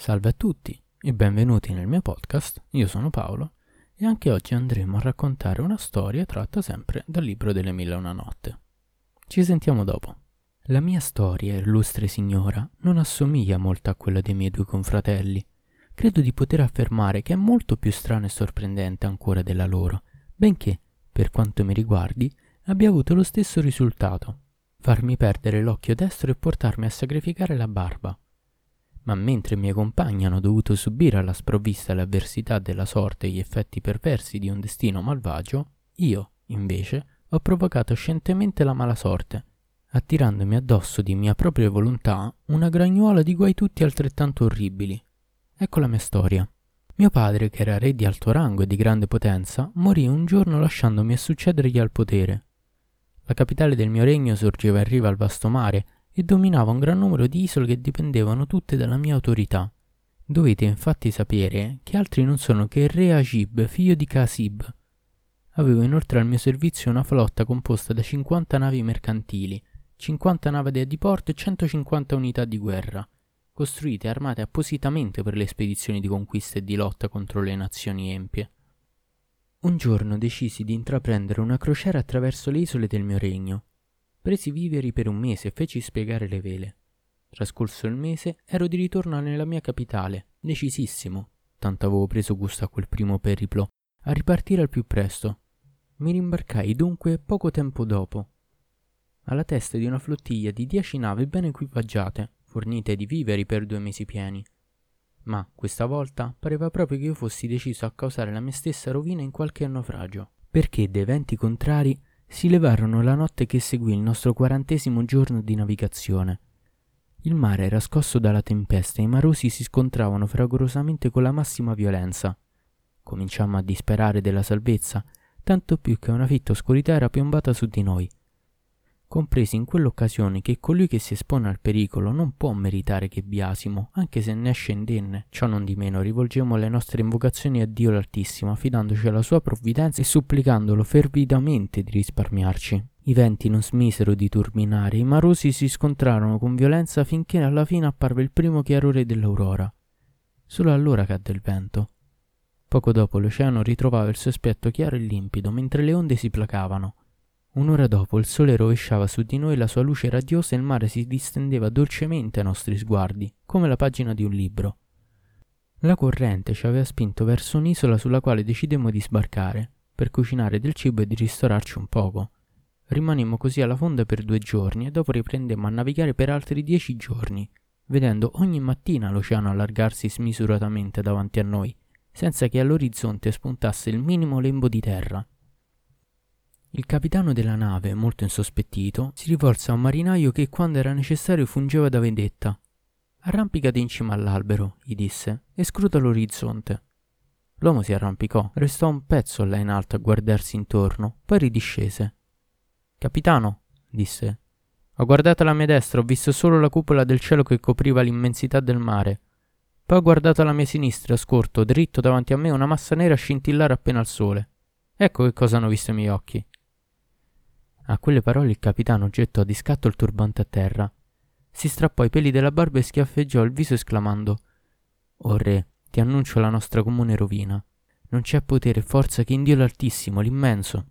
Salve a tutti e benvenuti nel mio podcast, io sono Paolo e anche oggi andremo a raccontare una storia tratta sempre dal libro delle mille e una notte. Ci sentiamo dopo. La mia storia, illustre signora, non assomiglia molto a quella dei miei due confratelli. Credo di poter affermare che è molto più strana e sorprendente ancora della loro, benché, per quanto mi riguardi, abbia avuto lo stesso risultato, farmi perdere l'occhio destro e portarmi a sacrificare la barba ma mentre i miei compagni hanno dovuto subire alla sprovvista le avversità della sorte e gli effetti perversi di un destino malvagio, io, invece, ho provocato scientemente la mala sorte, attirandomi addosso di mia propria volontà una gragnuola di guai tutti altrettanto orribili. Ecco la mia storia. Mio padre, che era re di alto rango e di grande potenza, morì un giorno lasciandomi a succedergli al potere. La capitale del mio regno sorgeva in riva al vasto mare e dominava un gran numero di isole che dipendevano tutte dalla mia autorità. Dovete infatti sapere che altri non sono che re Agib, figlio di Casib. Avevo inoltre al mio servizio una flotta composta da 50 navi mercantili, 50 navi da diporto e 150 unità di guerra, costruite e armate appositamente per le spedizioni di conquista e di lotta contro le nazioni empie. Un giorno decisi di intraprendere una crociera attraverso le isole del mio regno Presi viveri per un mese e feci spiegare le vele. Trascorso il mese ero di ritorno nella mia capitale, decisissimo, tanto avevo preso gusto a quel primo periplo, a ripartire al più presto. Mi rimbarcai dunque poco tempo dopo, alla testa di una flottiglia di dieci navi ben equipaggiate, fornite di viveri per due mesi pieni. Ma questa volta pareva proprio che io fossi deciso a causare la mia stessa rovina in qualche naufragio, perché da eventi contrari si levarono la notte che seguì il nostro quarantesimo giorno di navigazione. Il mare era scosso dalla tempesta e i marosi si scontravano fragorosamente con la massima violenza. Cominciammo a disperare della salvezza, tanto più che una fitta oscurità era piombata su di noi compresi in quell'occasione che colui che si espone al pericolo non può meritare che biasimo, anche se ne esce indenne. Ciò non di meno rivolgemmo le nostre invocazioni a Dio l'Altissimo, affidandoci alla sua provvidenza e supplicandolo fervidamente di risparmiarci. I venti non smisero di turbinare, i marosi si scontrarono con violenza finché alla fine apparve il primo chiarore dell'aurora. Solo allora cadde il vento. Poco dopo l'oceano ritrovava il suo aspetto chiaro e limpido, mentre le onde si placavano. Un'ora dopo il sole rovesciava su di noi la sua luce radiosa e il mare si distendeva dolcemente ai nostri sguardi, come la pagina di un libro. La corrente ci aveva spinto verso un'isola sulla quale decidemmo di sbarcare, per cucinare del cibo e di ristorarci un poco. Rimanemmo così alla fonda per due giorni e dopo riprendemmo a navigare per altri dieci giorni, vedendo ogni mattina l'oceano allargarsi smisuratamente davanti a noi, senza che all'orizzonte spuntasse il minimo lembo di terra. Il capitano della nave, molto insospettito, si rivolse a un marinaio che quando era necessario fungeva da vendetta. Arrampicati in cima all'albero, gli disse, e scruta l'orizzonte. L'uomo si arrampicò, restò un pezzo là in alto a guardarsi intorno, poi ridiscese. Capitano, disse, ho guardato alla mia destra, ho visto solo la cupola del cielo che copriva l'immensità del mare. Poi ho guardato alla mia sinistra, scorto, dritto davanti a me, una massa nera scintillare appena al sole. Ecco che cosa hanno visto i miei occhi. A quelle parole il capitano gettò di scatto il turbante a terra. Si strappò i peli della barba e schiaffeggiò il viso esclamando O re, ti annuncio la nostra comune rovina. Non c'è potere e forza che in Dio l'Altissimo, l'immenso.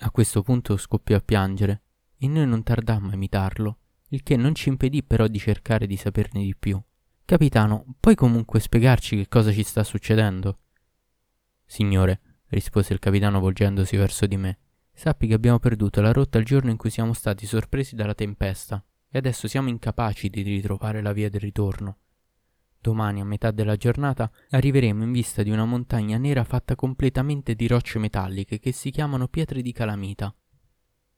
A questo punto scoppiò a piangere, e noi non tardammo a imitarlo, il che non ci impedì però di cercare di saperne di più. Capitano, puoi comunque spiegarci che cosa ci sta succedendo? Signore, rispose il capitano volgendosi verso di me, Sappi che abbiamo perduto la rotta il giorno in cui siamo stati sorpresi dalla tempesta e adesso siamo incapaci di ritrovare la via del ritorno. Domani, a metà della giornata, arriveremo in vista di una montagna nera fatta completamente di rocce metalliche che si chiamano pietre di calamita.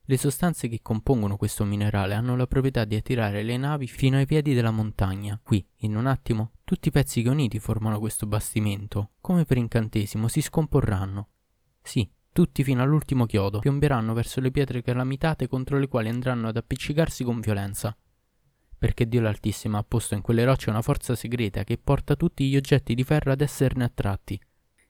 Le sostanze che compongono questo minerale hanno la proprietà di attirare le navi fino ai piedi della montagna. Qui, in un attimo, tutti i pezzi che uniti formano questo bastimento, come per incantesimo, si scomporranno. Sì, tutti fino all'ultimo chiodo piomberanno verso le pietre calamitate contro le quali andranno ad appiccicarsi con violenza. Perché Dio l'Altissimo ha posto in quelle rocce una forza segreta che porta tutti gli oggetti di ferro ad esserne attratti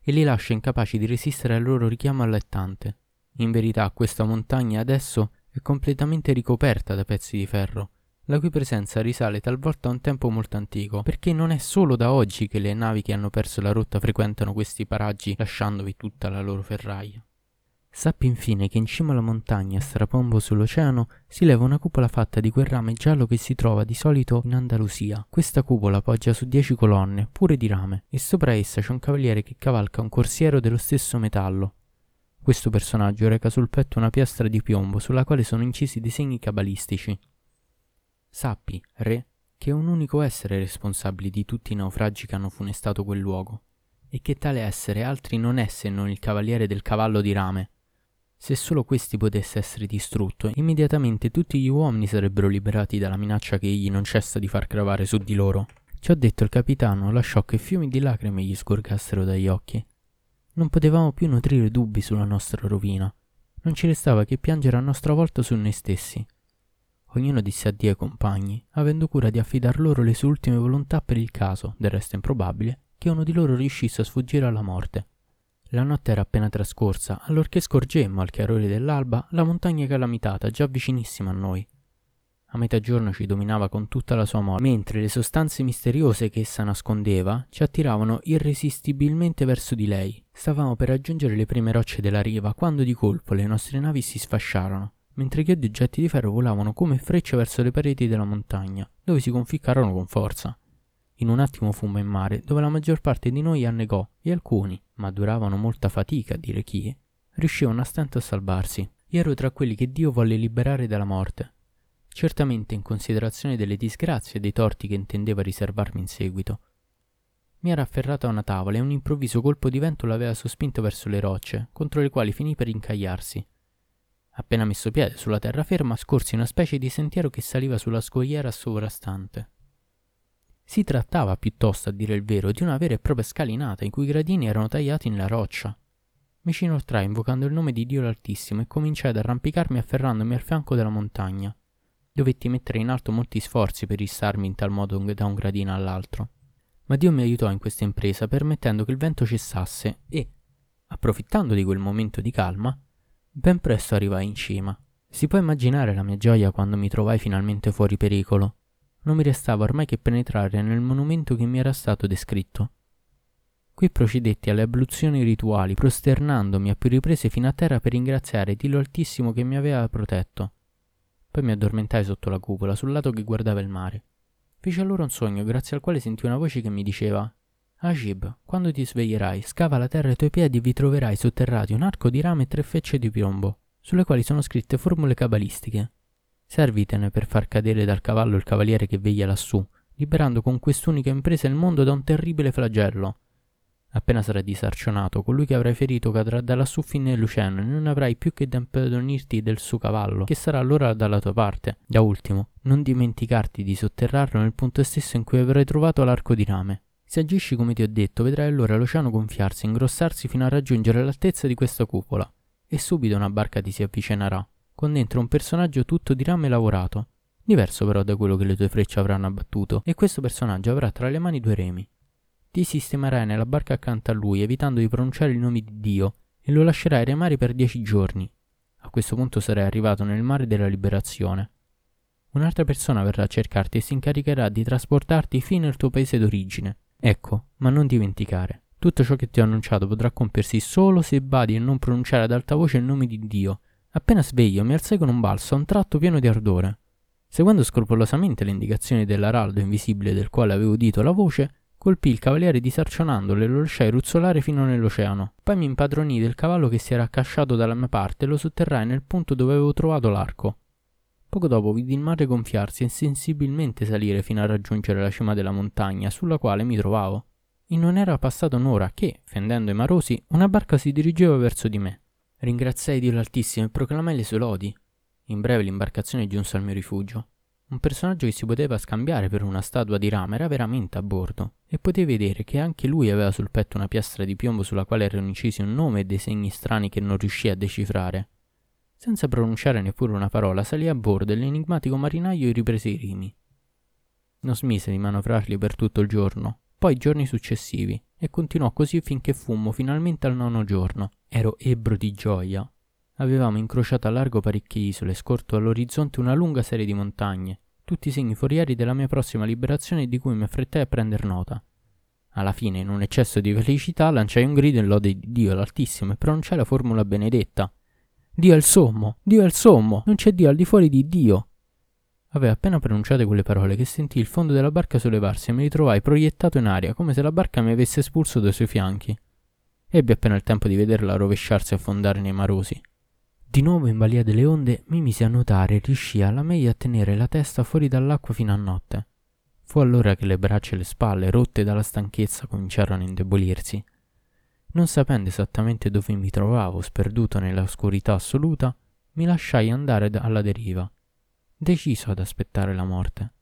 e li lascia incapaci di resistere al loro richiamo allettante. In verità questa montagna adesso è completamente ricoperta da pezzi di ferro. la cui presenza risale talvolta a un tempo molto antico, perché non è solo da oggi che le navi che hanno perso la rotta frequentano questi paraggi lasciandovi tutta la loro ferraia. Sappi infine che in cima alla montagna, strapombo sull'oceano, si leva una cupola fatta di quel rame giallo che si trova di solito in Andalusia. Questa cupola poggia su dieci colonne, pure di rame, e sopra essa c'è un cavaliere che cavalca un corsiero dello stesso metallo. Questo personaggio reca sul petto una piastra di piombo sulla quale sono incisi disegni cabalistici. Sappi, re, che è un unico essere responsabile di tutti i naufragi che hanno funestato quel luogo, e che tale essere altri non è se non il cavaliere del cavallo di rame, se solo questi potesse essere distrutto, immediatamente tutti gli uomini sarebbero liberati dalla minaccia che egli non cessa di far gravare su di loro. Ciò detto il capitano lasciò che fiumi di lacrime gli sgorgassero dagli occhi. Non potevamo più nutrire dubbi sulla nostra rovina. Non ci restava che piangere a nostra volta su noi stessi. Ognuno disse addio ai compagni, avendo cura di affidar loro le sue ultime volontà per il caso, del resto improbabile, che uno di loro riuscisse a sfuggire alla morte. La notte era appena trascorsa, allorché scorgemmo al chiarore dell'alba la montagna calamitata già vicinissima a noi. A metà giorno ci dominava con tutta la sua morte, mentre le sostanze misteriose che essa nascondeva ci attiravano irresistibilmente verso di lei. Stavamo per raggiungere le prime rocce della riva quando di colpo le nostre navi si sfasciarono, mentre chiodi oggetti di ferro volavano come frecce verso le pareti della montagna, dove si conficcarono con forza. In un attimo fummo in mare, dove la maggior parte di noi annegò e alcuni, ma duravano molta fatica a dire chi, riuscivano a stento a salvarsi. Io ero tra quelli che Dio volle liberare dalla morte. Certamente in considerazione delle disgrazie e dei torti che intendeva riservarmi in seguito. Mi era afferrato a una tavola e un improvviso colpo di vento l'aveva sospinto verso le rocce, contro le quali finì per incagliarsi. Appena messo piede sulla terraferma, scorsi una specie di sentiero che saliva sulla scogliera sovrastante. Si trattava piuttosto, a dire il vero, di una vera e propria scalinata in cui i gradini erano tagliati nella roccia. Mi ci inoltrai invocando il nome di Dio l'Altissimo e cominciai ad arrampicarmi afferrandomi al fianco della montagna. Dovetti mettere in alto molti sforzi per issarmi in tal modo da un gradino all'altro. Ma Dio mi aiutò in questa impresa permettendo che il vento cessasse e, approfittando di quel momento di calma, ben presto arrivai in cima. Si può immaginare la mia gioia quando mi trovai finalmente fuori pericolo non mi restava ormai che penetrare nel monumento che mi era stato descritto. Qui procedetti alle abluzioni rituali, prosternandomi a più riprese fino a terra per ringraziare Dio Altissimo che mi aveva protetto. Poi mi addormentai sotto la cupola, sul lato che guardava il mare. Feci allora un sogno grazie al quale sentii una voce che mi diceva Ajib, quando ti sveglierai, scava la terra ai tuoi piedi e vi troverai sotterrati un arco di rame e tre fecce di piombo, sulle quali sono scritte formule cabalistiche. Servitene per far cadere dal cavallo il cavaliere che veglia lassù, liberando con quest'unica impresa il mondo da un terribile flagello. Appena sarai disarcionato, colui che avrai ferito cadrà da lassù fin nell'oceano e non avrai più che da impadronirti del suo cavallo, che sarà allora dalla tua parte. Da ultimo, non dimenticarti di sotterrarlo nel punto stesso in cui avrai trovato l'arco di rame. Se agisci come ti ho detto, vedrai allora l'oceano gonfiarsi e ingrossarsi fino a raggiungere l'altezza di questa cupola, e subito una barca ti si avvicinerà con dentro un personaggio tutto di rame lavorato, diverso però da quello che le tue frecce avranno abbattuto, e questo personaggio avrà tra le mani due remi. Ti sistemerai nella barca accanto a lui, evitando di pronunciare il nome di Dio, e lo lascerai remare per dieci giorni. A questo punto sarai arrivato nel mare della liberazione. Un'altra persona verrà a cercarti e si incaricherà di trasportarti fino al tuo paese d'origine. Ecco, ma non dimenticare, tutto ciò che ti ho annunciato potrà compiersi solo se badi a non pronunciare ad alta voce il nome di Dio, Appena sveglio mi alzai con un balzo a un tratto pieno di ardore. Seguendo scrupolosamente le indicazioni dell'araldo invisibile del quale avevo udito la voce, colpì il cavaliere disarcionandolo e lo lasciai ruzzolare fino nell'oceano. Poi mi impadronì del cavallo che si era accasciato dalla mia parte e lo sotterrai nel punto dove avevo trovato l'arco. Poco dopo vidi il mare gonfiarsi e sensibilmente salire fino a raggiungere la cima della montagna sulla quale mi trovavo. E non era passata un'ora che, fendendo i marosi, una barca si dirigeva verso di me. Ringraziai Dio l'Altissimo e proclamai le sue lodi. In breve l'imbarcazione giunse al mio rifugio. Un personaggio che si poteva scambiare per una statua di rame era veramente a bordo, e potei vedere che anche lui aveva sul petto una piastra di piombo sulla quale erano incisi un nome e dei segni strani che non riuscì a decifrare. Senza pronunciare neppure una parola, salì a bordo e l'enigmatico marinaio riprese i rimi. Non smise di manovrarli per tutto il giorno, poi i giorni successivi, e continuò così finché fummo finalmente al nono giorno. Ero ebbro di gioia. Avevamo incrociato a largo parecchie isole, scorto all'orizzonte una lunga serie di montagne, tutti segni forieri della mia prossima liberazione di cui mi affrettai a prender nota. Alla fine, in un eccesso di felicità, lanciai un grido in lode di Dio l'Altissimo e pronunciai la formula benedetta. Dio è il sommo, Dio è il sommo, non c'è Dio al di fuori di Dio. Aveva appena pronunciate quelle parole che sentii il fondo della barca sollevarsi e mi ritrovai proiettato in aria, come se la barca mi avesse espulso dai suoi fianchi. Ebbi appena il tempo di vederla rovesciarsi e affondare nei marosi. Di nuovo in balia delle onde mi misi a nuotare e riuscii alla meglio a tenere la testa fuori dall'acqua fino a notte. Fu allora che le braccia e le spalle, rotte dalla stanchezza, cominciarono a indebolirsi. Non sapendo esattamente dove mi trovavo, sperduto nella oscurità assoluta, mi lasciai andare alla deriva, deciso ad aspettare la morte.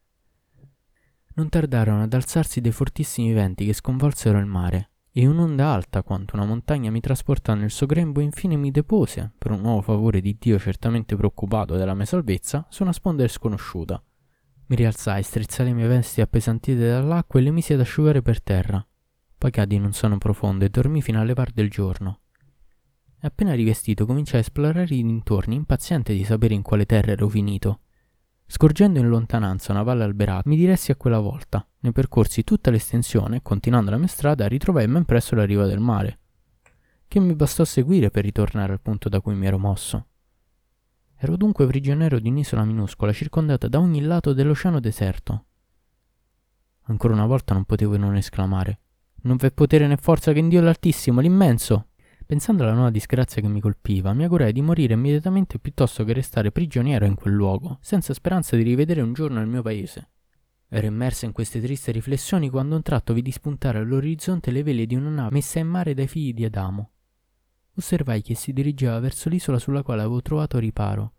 Non tardarono ad alzarsi dei fortissimi venti che sconvolsero il mare e un'onda alta quanto una montagna mi trasportò nel suo grembo e infine mi depose, per un nuovo favore di Dio certamente preoccupato della mia salvezza, su una sponda sconosciuta. Mi rialzai, strizzai le mie vesti appesantite dall'acqua e le misi ad asciugare per terra. Poi caddi in un sonno profondo e dormì fino alle par del giorno. E appena rivestito cominciai a esplorare i dintorni, impaziente di sapere in quale terra ero finito. Scorgendo in lontananza una valle alberata, mi diressi a quella volta. Ne percorsi tutta l'estensione e, continuando la mia strada, ritrovai ben presso la riva del mare, che mi bastò seguire per ritornare al punto da cui mi ero mosso. Ero dunque prigioniero di un'isola minuscola circondata da ogni lato dell'oceano deserto. Ancora una volta non potevo non esclamare. Non v'è potere né forza che in Dio l'Altissimo, l'immenso. Pensando alla nuova disgrazia che mi colpiva, mi augurai di morire immediatamente piuttosto che restare prigioniero in quel luogo, senza speranza di rivedere un giorno il mio paese. Ero immersa in queste tristi riflessioni quando un tratto vidi spuntare all'orizzonte le vele di una nave messa in mare dai figli di Adamo. Osservai che si dirigeva verso l'isola sulla quale avevo trovato riparo.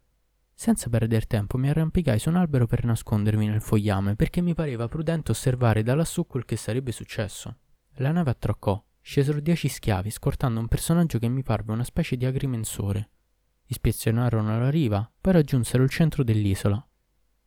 Senza perder tempo mi arrampicai su un albero per nascondermi nel fogliame perché mi pareva prudente osservare da lassù quel che sarebbe successo. La nave attraccò Scesero dieci schiavi, scortando un personaggio che mi parve una specie di agrimensore. Ispezionarono la riva, poi raggiunsero il centro dell'isola.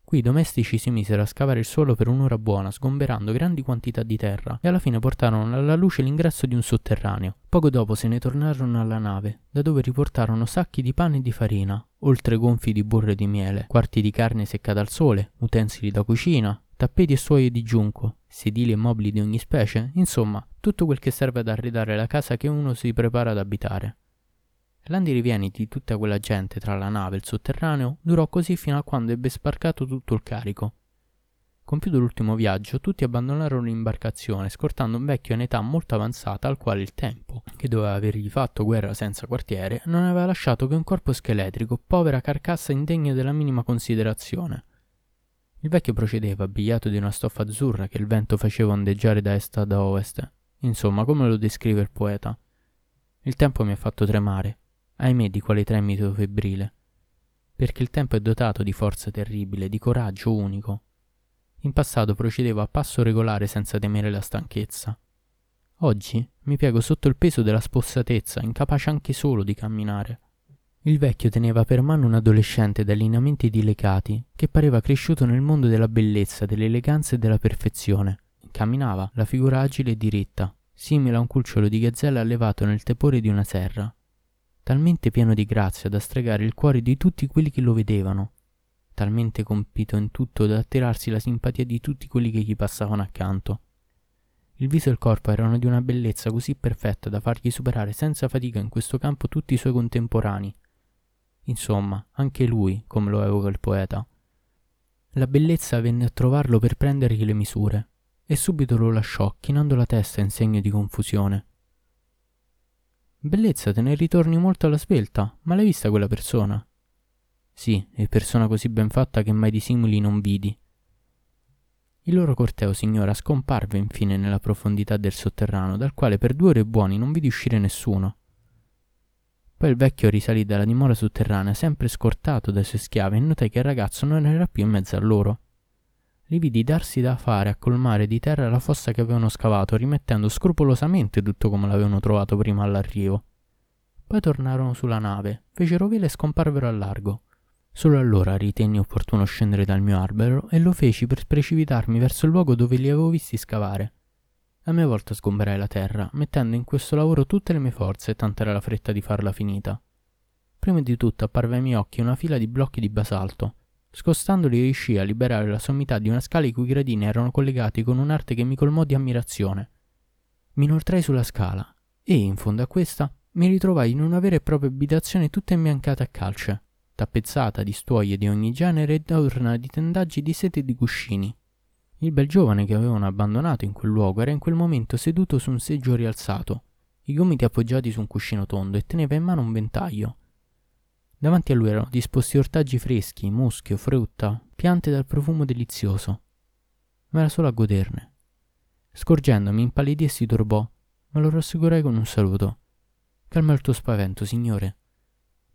Qui i domestici si misero a scavare il suolo per un'ora buona, sgomberando grandi quantità di terra, e alla fine portarono alla luce l'ingresso di un sotterraneo. Poco dopo se ne tornarono alla nave, da dove riportarono sacchi di pane e di farina, oltre gonfi di burro e di miele, quarti di carne seccata al sole, utensili da cucina, tappeti e suoie di giunco, sedili e mobili di ogni specie, insomma, tutto quel che serve ad arredare la casa che uno si prepara ad abitare. L'andirivieni di tutta quella gente tra la nave e il sotterraneo durò così fino a quando ebbe sbarcato tutto il carico. Compiuto l'ultimo viaggio, tutti abbandonarono l'imbarcazione, scortando un vecchio in età molto avanzata al quale il tempo, che doveva avergli fatto guerra senza quartiere, non aveva lasciato che un corpo scheletrico, povera carcassa indegna della minima considerazione. Il vecchio procedeva, abbigliato di una stoffa azzurra che il vento faceva ondeggiare da est ad ovest. Insomma, come lo descrive il poeta. Il tempo mi ha fatto tremare, ahimè di quale tremito febbrile. Perché il tempo è dotato di forza terribile, di coraggio unico. In passato procedevo a passo regolare senza temere la stanchezza. Oggi mi piego sotto il peso della spossatezza, incapace anche solo di camminare. Il vecchio teneva per mano un adolescente dai lineamenti delicati, che pareva cresciuto nel mondo della bellezza, dell'eleganza e della perfezione. Camminava, la figura agile e diritta, simile a un cucciolo di gazzella allevato nel tepore di una serra, talmente pieno di grazia da stregare il cuore di tutti quelli che lo vedevano, talmente compito in tutto da attirarsi la simpatia di tutti quelli che gli passavano accanto. Il viso e il corpo erano di una bellezza così perfetta da fargli superare senza fatica in questo campo tutti i suoi contemporanei, Insomma, anche lui, come lo evoca il poeta. La bellezza venne a trovarlo per prendergli le misure, e subito lo lasciò, chinando la testa in segno di confusione. Bellezza, te ne ritorni molto alla svelta, ma l'hai vista quella persona? Sì, è persona così ben fatta che mai di simili non vidi. Il loro corteo, signora, scomparve infine nella profondità del sotterraneo, dal quale per due ore buoni non vidi uscire nessuno. Poi il vecchio risalì dalla dimora sotterranea, sempre scortato dai suoi schiavi, e notai che il ragazzo non era più in mezzo a loro. Li vidi darsi da fare a colmare di terra la fossa che avevano scavato, rimettendo scrupolosamente tutto come l'avevano trovato prima all'arrivo. Poi tornarono sulla nave, fecero vela e scomparvero al largo. Solo allora ritenni opportuno scendere dal mio albero e lo feci per precipitarmi verso il luogo dove li avevo visti scavare. A mia volta sgomberai la terra, mettendo in questo lavoro tutte le mie forze, tant'era la fretta di farla finita. Prima di tutto apparve ai miei occhi una fila di blocchi di basalto. Scostandoli riuscii a liberare la sommità di una scala i cui gradini erano collegati con un'arte che mi colmò di ammirazione. Mi inoltrai sulla scala e, in fondo a questa, mi ritrovai in una vera e propria abitazione tutta imbiancata a calce, tappezzata di stuoie di ogni genere ed orna di tendaggi di sete e di cuscini. Il bel giovane che avevano abbandonato in quel luogo era in quel momento seduto su un seggio rialzato, i gomiti appoggiati su un cuscino tondo e teneva in mano un ventaglio. Davanti a lui erano disposti ortaggi freschi, muschio, frutta, piante dal profumo delizioso. Ma era solo a goderne. Scorgendomi, impallidì e si turbò, ma lo rassicurai con un saluto. Calma il tuo spavento, signore.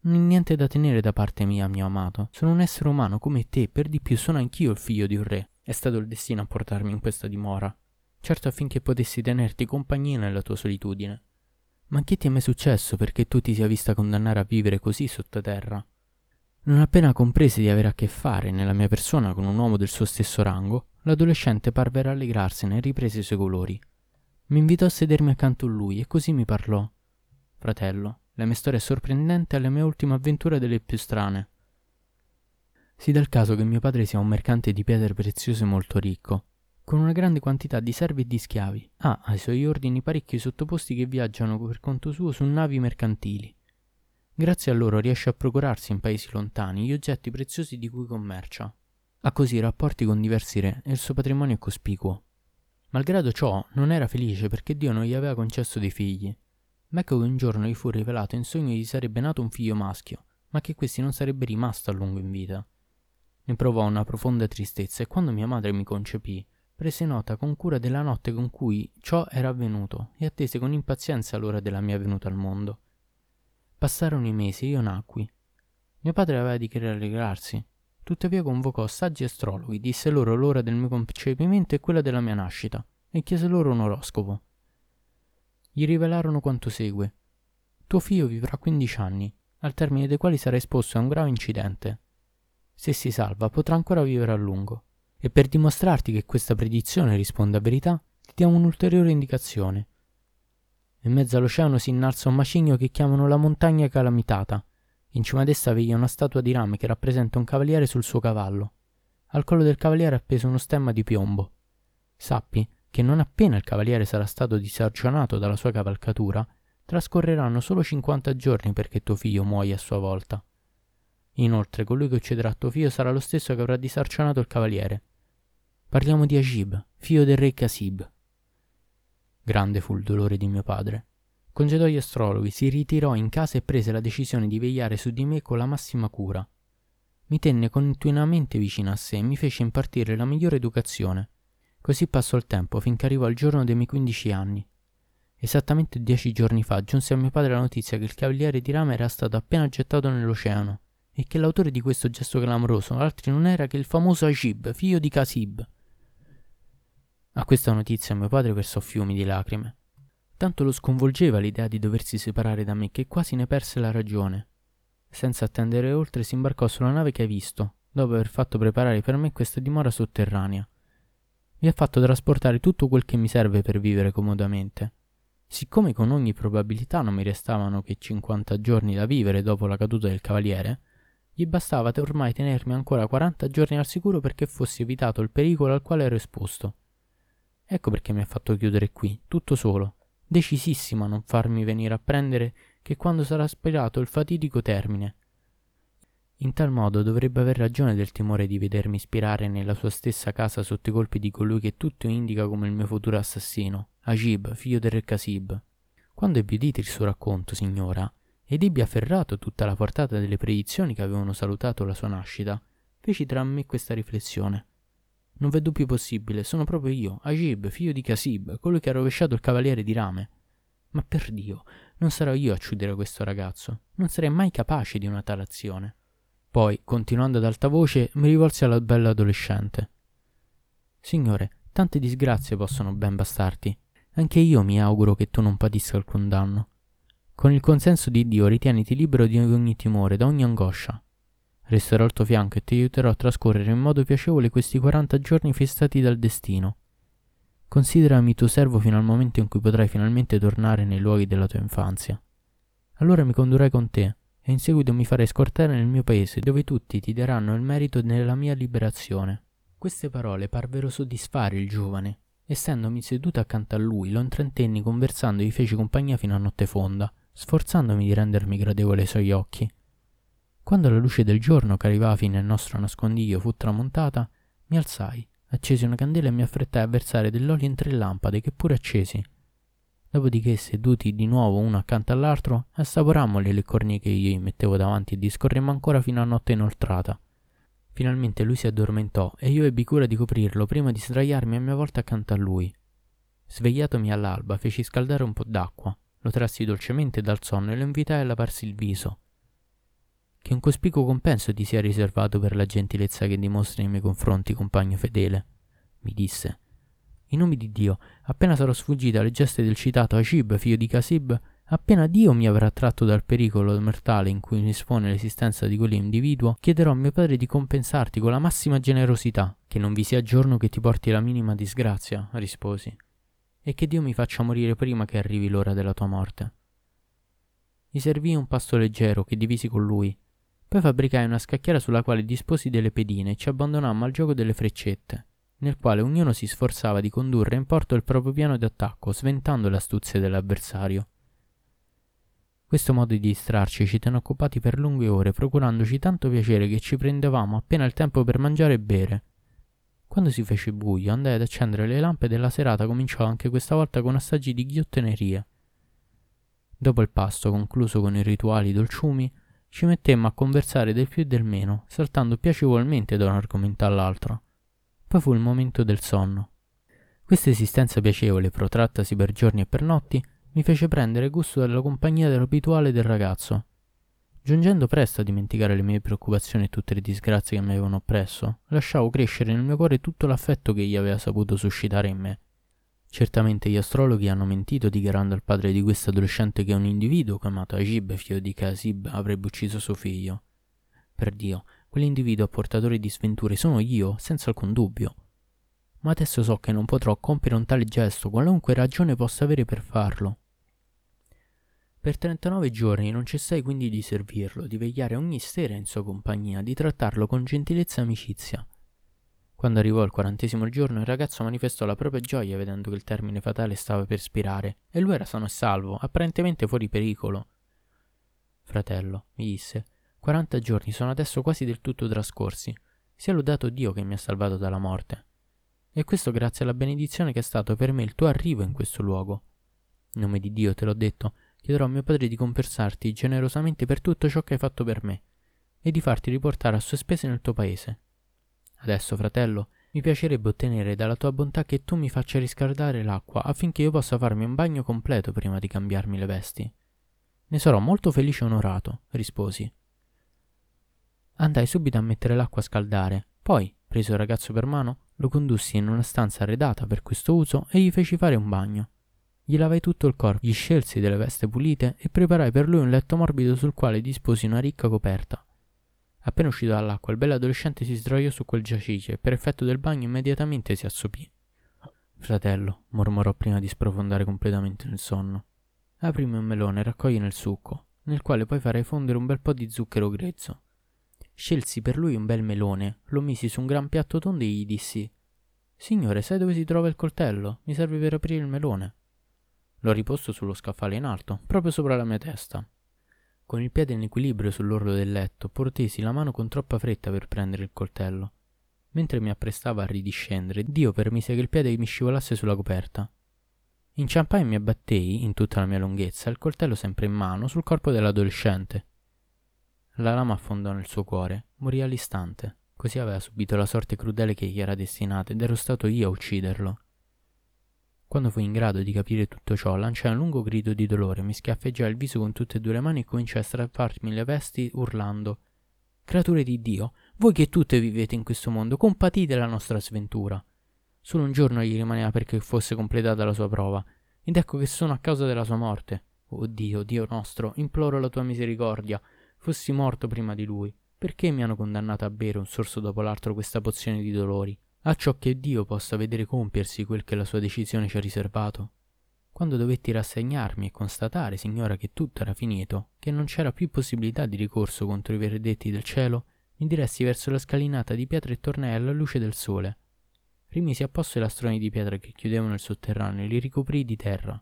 Non hai niente da tenere da parte mia, mio amato. Sono un essere umano come te, per di più sono anch'io il figlio di un re. È stato il destino a portarmi in questa dimora. Certo affinché potessi tenerti compagnia nella tua solitudine. Ma che ti è mai successo perché tu ti sia vista condannare a vivere così sottoterra? Non appena comprese di avere a che fare nella mia persona con un uomo del suo stesso rango, l'adolescente parve rallegrarsene e riprese i suoi colori. Mi invitò a sedermi accanto a lui e così mi parlò. Fratello, la mia storia è sorprendente e la mia ultima avventura delle più strane. Si dà il caso che mio padre sia un mercante di pietre preziose molto ricco con una grande quantità di servi e di schiavi. Ha ai suoi ordini parecchi sottoposti che viaggiano per conto suo su navi mercantili. Grazie a loro riesce a procurarsi in paesi lontani gli oggetti preziosi di cui commercia. Ha così rapporti con diversi re e il suo patrimonio è cospicuo. Malgrado ciò, non era felice perché Dio non gli aveva concesso dei figli. Ma ecco che un giorno gli fu rivelato in sogno che gli sarebbe nato un figlio maschio, ma che questi non sarebbe rimasto a lungo in vita. Ne provò una profonda tristezza e quando mia madre mi concepì, prese nota con cura della notte con cui ciò era avvenuto e attese con impazienza l'ora della mia venuta al mondo. Passarono i mesi e io nacqui. Mio padre aveva di che rallegrarsi, tuttavia convocò saggi astrologhi, disse loro l'ora del mio concepimento e quella della mia nascita, e chiese loro un oroscopo. Gli rivelarono quanto segue. Tuo figlio vivrà quindici anni, al termine dei quali sarà esposto a un grave incidente. Se si salva, potrà ancora vivere a lungo. E per dimostrarti che questa predizione risponde a verità, ti diamo un'ulteriore indicazione. In mezzo all'oceano si innalza un macigno che chiamano la montagna calamitata. In cima ad essa veglia una statua di rame che rappresenta un cavaliere sul suo cavallo. Al collo del cavaliere è appeso uno stemma di piombo. Sappi che non appena il cavaliere sarà stato disarcionato dalla sua cavalcatura, trascorreranno solo 50 giorni perché tuo figlio muoia a sua volta. Inoltre, colui che ucciderà tuo figlio sarà lo stesso che avrà disarcionato il cavaliere. Parliamo di Agib, figlio del re Casib. Grande fu il dolore di mio padre. Congedò gli astrologhi, si ritirò in casa e prese la decisione di vegliare su di me con la massima cura. Mi tenne continuamente vicino a sé e mi fece impartire la migliore educazione. Così passò il tempo finché arrivò il giorno dei miei quindici anni. Esattamente dieci giorni fa giunse a mio padre la notizia che il cavaliere di rame era stato appena gettato nell'oceano e che l'autore di questo gesto clamoroso altri non era che il famoso Ajib, figlio di Casib. A questa notizia mio padre versò fiumi di lacrime. Tanto lo sconvolgeva l'idea di doversi separare da me che quasi ne perse la ragione. Senza attendere oltre si imbarcò sulla nave che hai visto, dopo aver fatto preparare per me questa dimora sotterranea. Mi ha fatto trasportare tutto quel che mi serve per vivere comodamente. Siccome con ogni probabilità non mi restavano che 50 giorni da vivere dopo la caduta del cavaliere, gli bastava ormai tenermi ancora 40 giorni al sicuro perché fossi evitato il pericolo al quale ero esposto. Ecco perché mi ha fatto chiudere qui, tutto solo, decisissimo a non farmi venire a prendere che quando sarà sperato il fatidico termine. In tal modo dovrebbe aver ragione del timore di vedermi spirare nella sua stessa casa sotto i colpi di colui che tutto indica come il mio futuro assassino, Agib, figlio del re Casib. Quando ebbi udito il suo racconto, signora, ed ebbi afferrato tutta la portata delle predizioni che avevano salutato la sua nascita, feci tra me questa riflessione. Non vedo più possibile, sono proprio io, Agib, figlio di Casib, colui che ha rovesciato il cavaliere di rame. Ma per Dio, non sarò io a uccidere questo ragazzo, non sarei mai capace di una tale azione. Poi, continuando ad alta voce, mi rivolsi alla bella adolescente. Signore, tante disgrazie possono ben bastarti. Anche io mi auguro che tu non patisca alcun danno. Con il consenso di Dio ritieniti libero di ogni timore, da ogni angoscia. Resterò al tuo fianco e ti aiuterò a trascorrere in modo piacevole questi 40 giorni festati dal destino. Considerami tuo servo fino al momento in cui potrai finalmente tornare nei luoghi della tua infanzia. Allora mi condurrai con te e in seguito mi farai scortare nel mio paese, dove tutti ti daranno il merito della mia liberazione. Queste parole parvero soddisfare il giovane. Essendomi seduto accanto a lui, lo intrattenni conversando e gli feci compagnia fino a notte fonda, sforzandomi di rendermi gradevole ai suoi occhi. Quando la luce del giorno che arrivava fino al nostro nascondiglio fu tramontata, mi alzai, accesi una candela e mi affrettai a versare dell'olio in tre lampade che pure accesi Dopodiché, seduti di nuovo uno accanto all'altro, assaporammo le cornie che io gli mettevo davanti e discorremmo ancora fino a notte inoltrata. Finalmente lui si addormentò e io ebbi cura di coprirlo prima di sdraiarmi a mia volta accanto a lui. Svegliatomi all'alba, feci scaldare un po' d'acqua, lo trassi dolcemente dal sonno e lo invitai a lavarsi il viso. Che un cospicuo compenso ti sia riservato per la gentilezza che dimostri nei miei confronti, compagno fedele, mi disse in nome di Dio, appena sarò sfuggita alle geste del citato Acib, figlio di Casib, appena Dio mi avrà tratto dal pericolo mortale in cui mi espone l'esistenza di quell'individuo, chiederò a mio padre di compensarti con la massima generosità, che non vi sia giorno che ti porti la minima disgrazia, risposi, e che Dio mi faccia morire prima che arrivi l'ora della tua morte. Gli servì un pasto leggero che divisi con lui. Poi fabbricai una scacchiera sulla quale disposi delle pedine e ci abbandonammo al gioco delle freccette nel quale ognuno si sforzava di condurre in porto il proprio piano d'attacco, sventando le astuzie dell'avversario. Questo modo di distrarci ci tenne occupati per lunghe ore, procurandoci tanto piacere che ci prendevamo appena il tempo per mangiare e bere. Quando si fece buio, andai ad accendere le lampe della serata cominciò anche questa volta con assaggi di ghiotteneria. Dopo il pasto, concluso con i rituali dolciumi, ci mettemmo a conversare del più e del meno, saltando piacevolmente da un argomento all'altro. Poi fu il momento del sonno. Questa esistenza piacevole, protrattasi per giorni e per notti, mi fece prendere gusto della compagnia dell'abituale del ragazzo. Giungendo presto a dimenticare le mie preoccupazioni e tutte le disgrazie che mi avevano oppresso, lasciavo crescere nel mio cuore tutto l'affetto che egli aveva saputo suscitare in me. Certamente gli astrologhi hanno mentito dichiarando al padre di questo adolescente che un individuo chiamato Agib, figlio di Casib, avrebbe ucciso suo figlio. Per Dio, Quell'individuo portatore di sventure sono io, senza alcun dubbio. Ma adesso so che non potrò compiere un tale gesto, qualunque ragione possa avere per farlo. Per 39 giorni non cessai quindi di servirlo, di vegliare ogni sera in sua compagnia, di trattarlo con gentilezza e amicizia. Quando arrivò il quarantesimo giorno, il ragazzo manifestò la propria gioia vedendo che il termine fatale stava per spirare, e lui era sano e salvo, apparentemente fuori pericolo. Fratello, mi disse, Quaranta giorni sono adesso quasi del tutto trascorsi. Sia lodato Dio che mi ha salvato dalla morte. E questo grazie alla benedizione che è stato per me il tuo arrivo in questo luogo. In nome di Dio, te l'ho detto, chiederò a mio padre di compensarti generosamente per tutto ciò che hai fatto per me e di farti riportare a sue spese nel tuo paese. Adesso, fratello, mi piacerebbe ottenere dalla tua bontà che tu mi faccia riscaldare l'acqua affinché io possa farmi un bagno completo prima di cambiarmi le vesti. Ne sarò molto felice e onorato, risposi. Andai subito a mettere l'acqua a scaldare, poi, preso il ragazzo per mano, lo condussi in una stanza arredata per questo uso e gli feci fare un bagno. Gli lavai tutto il corpo, gli scelsi delle veste pulite e preparai per lui un letto morbido sul quale disposi una ricca coperta. Appena uscito dall'acqua, il bell'adolescente si sdraiò su quel giacice e per effetto del bagno immediatamente si assopì. Fratello, mormorò prima di sprofondare completamente nel sonno. Aprimi un melone e raccogli nel succo, nel quale poi farai fondere un bel po' di zucchero grezzo. Scelsi per lui un bel melone, lo misi su un gran piatto tondo e gli dissi Signore, sai dove si trova il coltello? Mi serve per aprire il melone. L'ho riposto sullo scaffale in alto, proprio sopra la mia testa. Con il piede in equilibrio sull'orlo del letto, portesi la mano con troppa fretta per prendere il coltello. Mentre mi apprestava a ridiscendere, Dio permise che il piede mi scivolasse sulla coperta. Inciampai e mi abbattei, in tutta la mia lunghezza, il coltello sempre in mano, sul corpo dell'adolescente. La lama affondò nel suo cuore, morì all'istante. Così aveva subito la sorte crudele che gli era destinata ed ero stato io a ucciderlo. Quando fui in grado di capire tutto ciò, lanciai un lungo grido di dolore, mi schiaffeggiai il viso con tutte e due le mani e cominciai a strapparmi le vesti urlando Creature di Dio, voi che tutte vivete in questo mondo, compatite la nostra sventura. Solo un giorno gli rimaneva perché fosse completata la sua prova, ed ecco che sono a causa della sua morte. Oh Dio, Dio nostro, imploro la tua misericordia, Fossi morto prima di lui, perché mi hanno condannato a bere un sorso dopo l'altro questa pozione di dolori? A ciò che Dio possa vedere compiersi quel che la sua decisione ci ha riservato. Quando dovetti rassegnarmi e constatare, signora, che tutto era finito, che non c'era più possibilità di ricorso contro i verdetti del cielo, mi diressi verso la scalinata di pietra e tornai alla luce del sole. Rimisi a posto i lastroni di pietra che chiudevano il sotterraneo e li ricoprii di terra.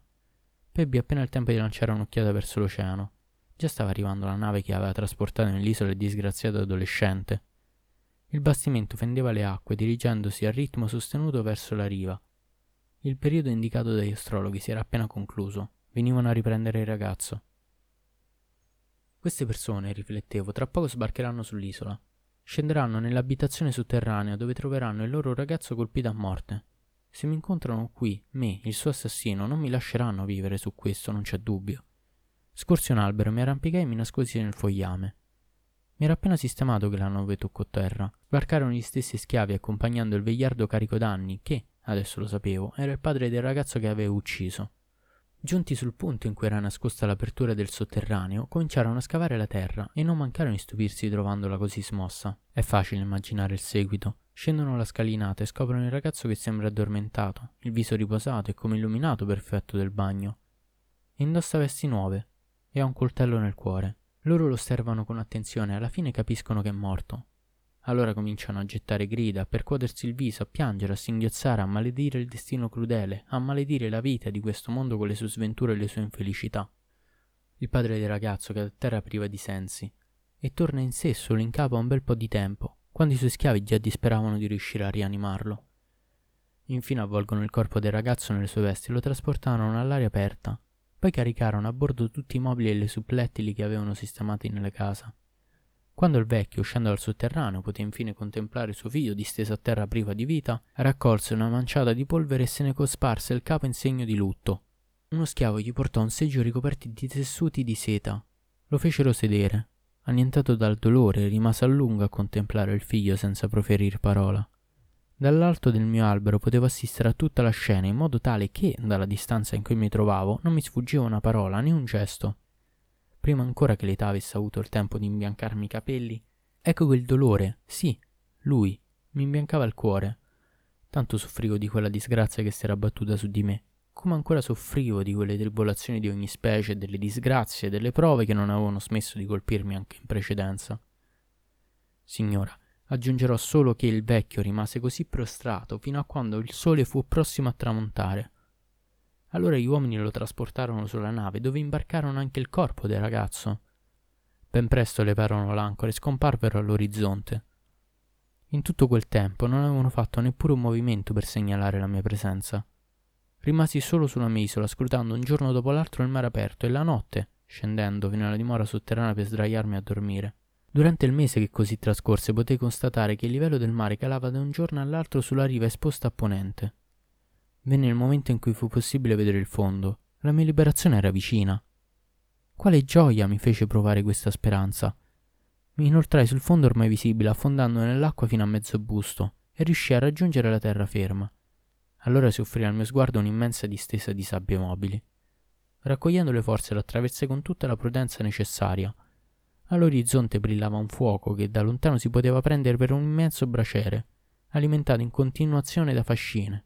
Poi ebbi appena il tempo di lanciare un'occhiata verso l'oceano. Già stava arrivando la nave che aveva trasportato nell'isola il disgraziato adolescente. Il bastimento fendeva le acque dirigendosi a ritmo sostenuto verso la riva. Il periodo indicato dagli astrologhi si era appena concluso. Venivano a riprendere il ragazzo. Queste persone, riflettevo, tra poco sbarcheranno sull'isola. Scenderanno nell'abitazione sotterranea dove troveranno il loro ragazzo colpito a morte. Se mi incontrano qui, me, il suo assassino, non mi lasceranno vivere su questo, non c'è dubbio. Scorsi un albero, mi arrampicai e mi nascosi nel fogliame. Mi era appena sistemato che la nave toccò terra. Sbarcarono gli stessi schiavi accompagnando il vegliardo carico d'anni che, adesso lo sapevo, era il padre del ragazzo che avevo ucciso. Giunti sul punto in cui era nascosta l'apertura del sotterraneo, cominciarono a scavare la terra e non mancarono di stupirsi trovandola così smossa. È facile immaginare il seguito. Scendono la scalinata e scoprono il ragazzo che sembra addormentato, il viso riposato e come illuminato per effetto del bagno. Indossa vesti nuove e ha un coltello nel cuore. Loro lo osservano con attenzione e alla fine capiscono che è morto. Allora cominciano a gettare grida, a percuotersi il viso, a piangere, a singhiozzare, a maledire il destino crudele, a maledire la vita di questo mondo con le sue sventure e le sue infelicità. Il padre del ragazzo cade a terra priva di sensi e torna in sé solo in capo a un bel po' di tempo, quando i suoi schiavi già disperavano di riuscire a rianimarlo. Infine avvolgono il corpo del ragazzo nelle sue vesti e lo trasportarono all'aria aperta. Poi caricarono a bordo tutti i mobili e le supplettili che avevano sistemati nella casa. Quando il vecchio, uscendo dal sotterraneo, poté infine contemplare suo figlio disteso a terra priva di vita, raccolse una manciata di polvere e se ne cosparse il capo in segno di lutto. Uno schiavo gli portò un seggio ricoperto di tessuti di seta. Lo fecero sedere. Annientato dal dolore, rimase a lungo a contemplare il figlio senza proferir parola. Dall'alto del mio albero potevo assistere a tutta la scena in modo tale che, dalla distanza in cui mi trovavo, non mi sfuggiva una parola né un gesto prima ancora che l'età avesse avuto il tempo di imbiancarmi i capelli, ecco il dolore, sì, lui, mi imbiancava il cuore. Tanto soffrivo di quella disgrazia che si era abbattuta su di me, come ancora soffrivo di quelle tribolazioni di ogni specie, delle disgrazie, delle prove che non avevano smesso di colpirmi anche in precedenza. Signora, aggiungerò solo che il vecchio rimase così prostrato fino a quando il sole fu prossimo a tramontare. Allora gli uomini lo trasportarono sulla nave, dove imbarcarono anche il corpo del ragazzo. Ben presto levarono l'ancora e scomparvero all'orizzonte. In tutto quel tempo non avevano fatto neppure un movimento per segnalare la mia presenza. Rimasi solo sulla mia isola, scrutando un giorno dopo l'altro il mare aperto e la notte, scendendo fino alla dimora sotterranea per sdraiarmi a dormire. Durante il mese che così trascorse potei constatare che il livello del mare calava da un giorno all'altro sulla riva esposta a ponente. Venne il momento in cui fu possibile vedere il fondo. La mia liberazione era vicina. Quale gioia mi fece provare questa speranza. Mi inoltrai sul fondo ormai visibile, affondando nell'acqua fino a mezzo busto, e riuscii a raggiungere la terraferma. Allora si offrì al mio sguardo un'immensa distesa di sabbie mobili. Raccogliendo le forze lo attraversai con tutta la prudenza necessaria. All'orizzonte brillava un fuoco che da lontano si poteva prendere per un immenso braciere, alimentato in continuazione da fascine.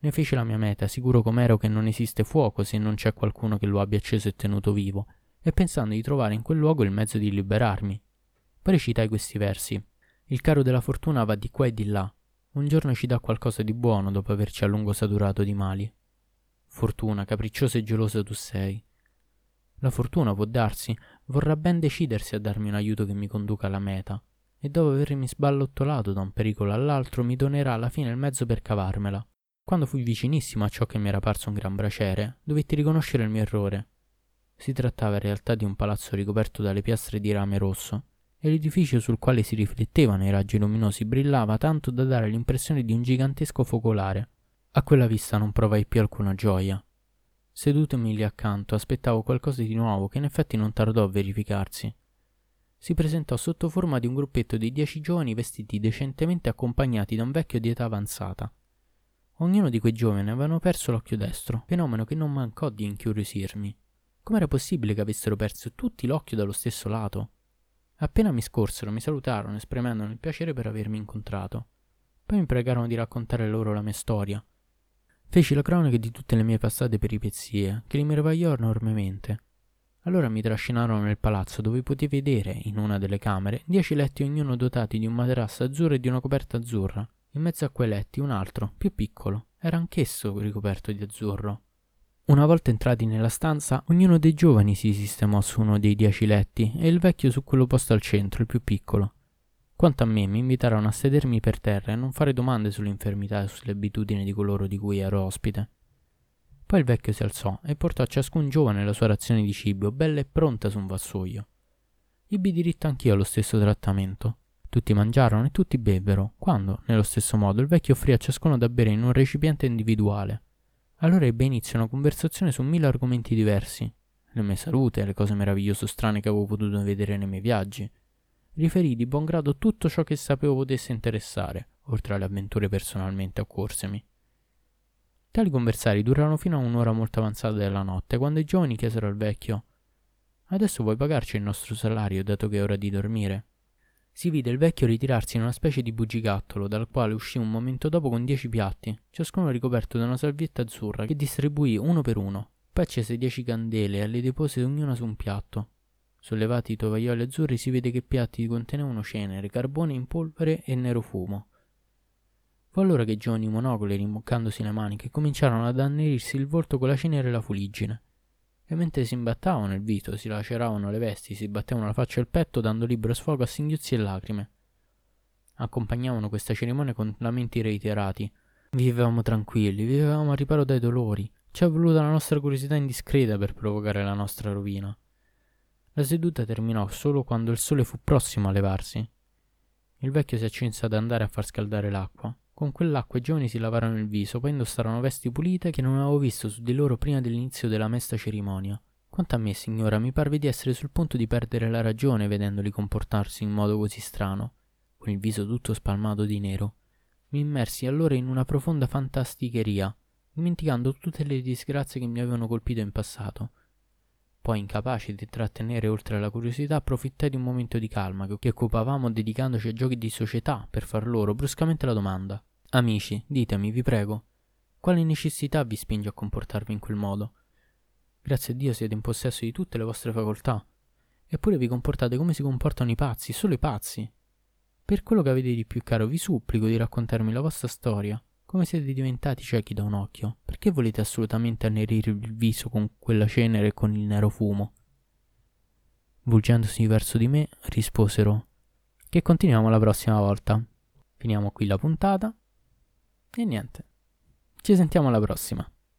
Ne feci la mia meta, sicuro com'ero che non esiste fuoco se non c'è qualcuno che lo abbia acceso e tenuto vivo, e pensando di trovare in quel luogo il mezzo di liberarmi. Poi recitai questi versi. Il caro della fortuna va di qua e di là. Un giorno ci dà qualcosa di buono dopo averci a lungo saturato di mali. Fortuna, capricciosa e gelosa tu sei. La fortuna, può darsi, vorrà ben decidersi a darmi un aiuto che mi conduca alla meta, e dopo avermi sballottolato da un pericolo all'altro mi donerà alla fine il mezzo per cavarmela. Quando fui vicinissimo a ciò che mi era parso un gran braciere, dovetti riconoscere il mio errore. Si trattava in realtà di un palazzo ricoperto dalle piastre di rame rosso, e l'edificio sul quale si riflettevano i raggi luminosi brillava tanto da dare l'impressione di un gigantesco focolare. A quella vista non provai più alcuna gioia. Sedutomi lì accanto, aspettavo qualcosa di nuovo che in effetti non tardò a verificarsi. Si presentò sotto forma di un gruppetto di dieci giovani vestiti decentemente accompagnati da un vecchio di età avanzata. Ognuno di quei giovani avevano perso l'occhio destro, fenomeno che non mancò di incuriosirmi. Com'era possibile che avessero perso tutti l'occhio dallo stesso lato? Appena mi scorsero, mi salutarono, esprimendono il piacere per avermi incontrato. Poi mi pregarono di raccontare loro la mia storia. Feci la cronaca di tutte le mie passate peripezie, che li meravigliò enormemente. Allora mi trascinarono nel palazzo dove potevi vedere, in una delle camere, dieci letti ognuno dotati di un materasso azzurro e di una coperta azzurra. In mezzo a quei letti un altro, più piccolo, era anch'esso ricoperto di azzurro. Una volta entrati nella stanza, ognuno dei giovani si sistemò su uno dei dieci letti e il vecchio su quello posto al centro, il più piccolo. Quanto a me, mi invitarono a sedermi per terra e non fare domande sull'infermità e sulle abitudini di coloro di cui ero ospite. Poi il vecchio si alzò e portò a ciascun giovane la sua razione di cibo, bella e pronta su un vassoio. Ebbi diritto anch'io allo stesso trattamento. Tutti mangiarono e tutti bevvero, quando, nello stesso modo, il vecchio offrì a ciascuno da bere in un recipiente individuale. Allora ebbe inizio una conversazione su mille argomenti diversi. La mia salute, le cose meravigliose o strane che avevo potuto vedere nei miei viaggi. Riferì di buon grado tutto ciò che sapevo potesse interessare, oltre alle avventure personalmente occorsemi. Tali conversari durarono fino a un'ora molto avanzata della notte, quando i giovani chiesero al vecchio Adesso vuoi pagarci il nostro salario, dato che è ora di dormire? Si vide il vecchio ritirarsi in una specie di bugigattolo, dal quale uscì un momento dopo con dieci piatti, ciascuno ricoperto da una salvietta azzurra, che distribuì uno per uno. Poi accese dieci candele e le depose ognuna su un piatto. Sollevati i tovaglioli azzurri si vede che i piatti contenevano cenere, carbone in polvere e nero fumo. Fu allora che giovani monocoli, rimboccandosi le maniche, cominciarono ad annerirsi il volto con la cenere e la fuliggine. E mentre si imbattavano il viso, si laceravano le vesti, si battevano la faccia e il petto, dando libero sfogo a singhiozzi e lacrime. Accompagnavano questa cerimonia con lamenti reiterati. Vivevamo tranquilli, vivevamo a riparo dai dolori. Ci è voluta la nostra curiosità indiscreta per provocare la nostra rovina. La seduta terminò solo quando il sole fu prossimo a levarsi. Il vecchio si accinse ad andare a far scaldare l'acqua. Con quell'acqua i giovani si lavarono il viso, poi indossarono vesti pulite che non avevo visto su di loro prima dell'inizio della mesta cerimonia. Quanto a me, signora, mi parve di essere sul punto di perdere la ragione vedendoli comportarsi in modo così strano, con il viso tutto spalmato di nero. Mi immersi allora in una profonda fantasticheria, dimenticando tutte le disgrazie che mi avevano colpito in passato. Poi, incapace di trattenere oltre la curiosità, approfittai di un momento di calma che occupavamo dedicandoci a giochi di società per far loro bruscamente la domanda. Amici, ditemi, vi prego, quale necessità vi spinge a comportarvi in quel modo? Grazie a Dio siete in possesso di tutte le vostre facoltà, eppure vi comportate come si comportano i pazzi, solo i pazzi. Per quello che avete di più caro vi supplico di raccontarmi la vostra storia, come siete diventati ciechi da un occhio, perché volete assolutamente annerire il viso con quella cenere e con il nero fumo? Volgendosi verso di me, risposero che continuiamo la prossima volta. Finiamo qui la puntata e niente. Ci sentiamo alla prossima.